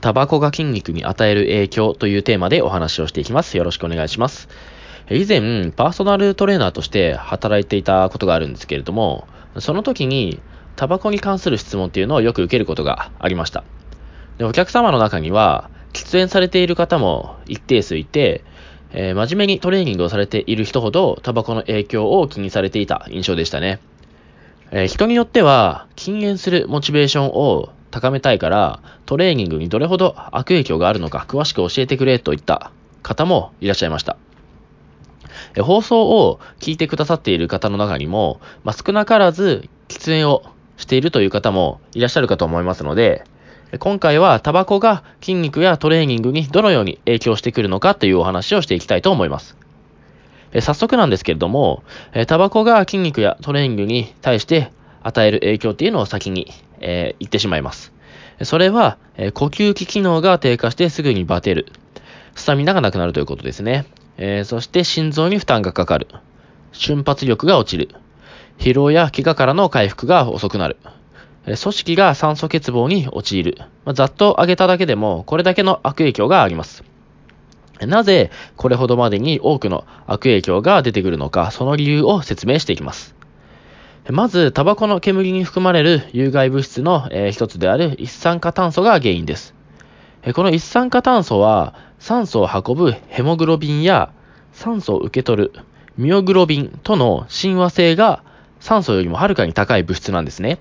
タバコが筋肉に与える影響というテーマでお話をしていきます。よろしくお願いします。以前、パーソナルトレーナーとして働いていたことがあるんですけれども、その時にタバコに関する質問っていうのをよく受けることがありました。でお客様の中には、喫煙されている方も一定数いて、えー、真面目にトレーニングをされている人ほどタバコの影響を気にされていた印象でしたね。えー、人によっては禁煙するモチベーションを高めたいからトレーニングにどれほど悪影響があるのか詳しく教えてくれといった方もいらっしゃいました。え、放送を聞いてくださっている方の中にも、まあ、少なからず喫煙をしているという方もいらっしゃるかと思いますので、今回はタバコが筋肉やトレーニングにどのように影響してくるのかというお話をしていきたいと思います。早速なんですけれども、タバコが筋肉やトレーニングに対して与える影響っていうのを先に、えー、言ってしまいます。それは、え呼吸器機能が低下してすぐにバテる。スタミナがなくなるということですね。えー、そして心臓に負担がかかる。瞬発力が落ちる。疲労や怪我からの回復が遅くなる。組織が酸素欠乏に陥る。ま、ざっと挙げただけでも、これだけの悪影響があります。なぜ、これほどまでに多くの悪影響が出てくるのか、その理由を説明していきます。まず、タバコの煙に含まれる有害物質の、えー、一つである一酸化炭素が原因です。この一酸化炭素は、酸素を運ぶヘモグロビンや酸素を受け取るミオグロビンとの親和性が酸素よりもはるかに高い物質なんですね。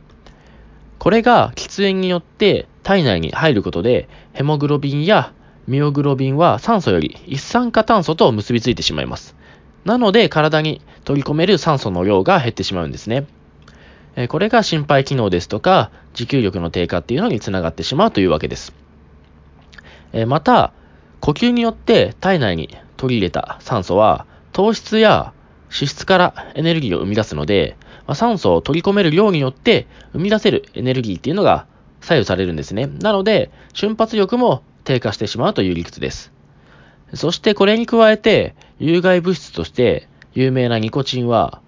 これが喫煙によって体内に入ることで、ヘモグロビンやミオグロビンは酸素より一酸化炭素と結びついてしまいます。なので体に取り込める酸素の量が減ってしまうんですね。これが心肺機能ですとか持久力の低下っていうのにつながってしまうというわけです。また、呼吸によって体内に取り入れた酸素は糖質や脂質からエネルギーを生み出すので、ま、酸素を取り込める量によって生み出せるエネルギーっていうのが左右されるんですね。なので、瞬発力も低下してしまうという理屈です。そしてこれに加えて、有害物質として有名なニコチンは、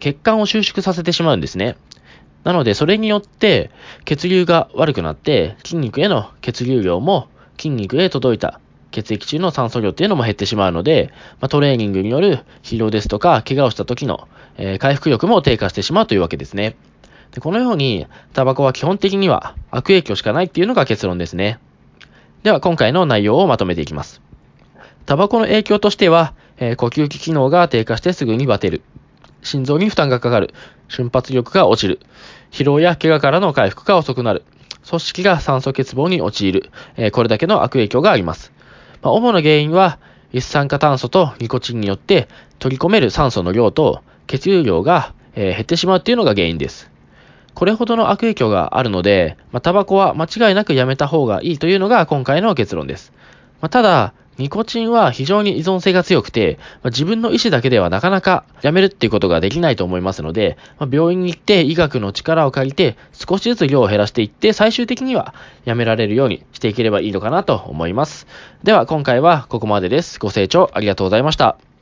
血管を収縮させてしまうんですね。なので、それによって血流が悪くなって、筋肉への血流量も筋肉へ届いた血液中の酸素量っていうのも減ってしまうので、まあ、トレーニングによる疲労ですとか、怪我をした時の、えー、回復力も低下してしまうというわけですね。でこのように、タバコは基本的には悪影響しかないっていうのが結論ですね。では、今回の内容をまとめていきます。タバコの影響としては、えー、呼吸器機能が低下してすぐにバテる。心臓に負担がかかる。瞬発力が落ちる。疲労や怪我からの回復が遅くなる。組織が酸素欠乏に陥る。えー、これだけの悪影響があります。まあ、主な原因は、一酸化炭素とニコチンによって取り込める酸素の量と血流量が、えー、減ってしまうっていうのが原因です。これほどの悪影響があるので、まあ、タバコは間違いなくやめた方がいいというのが今回の結論です。まあ、ただ、ニコチンは非常に依存性が強くて、まあ、自分の意思だけではなかなかやめるっていうことができないと思いますので、まあ、病院に行って医学の力を借りて少しずつ量を減らしていって最終的にはやめられるようにしていければいいのかなと思います。では今回はここまでです。ご清聴ありがとうございました。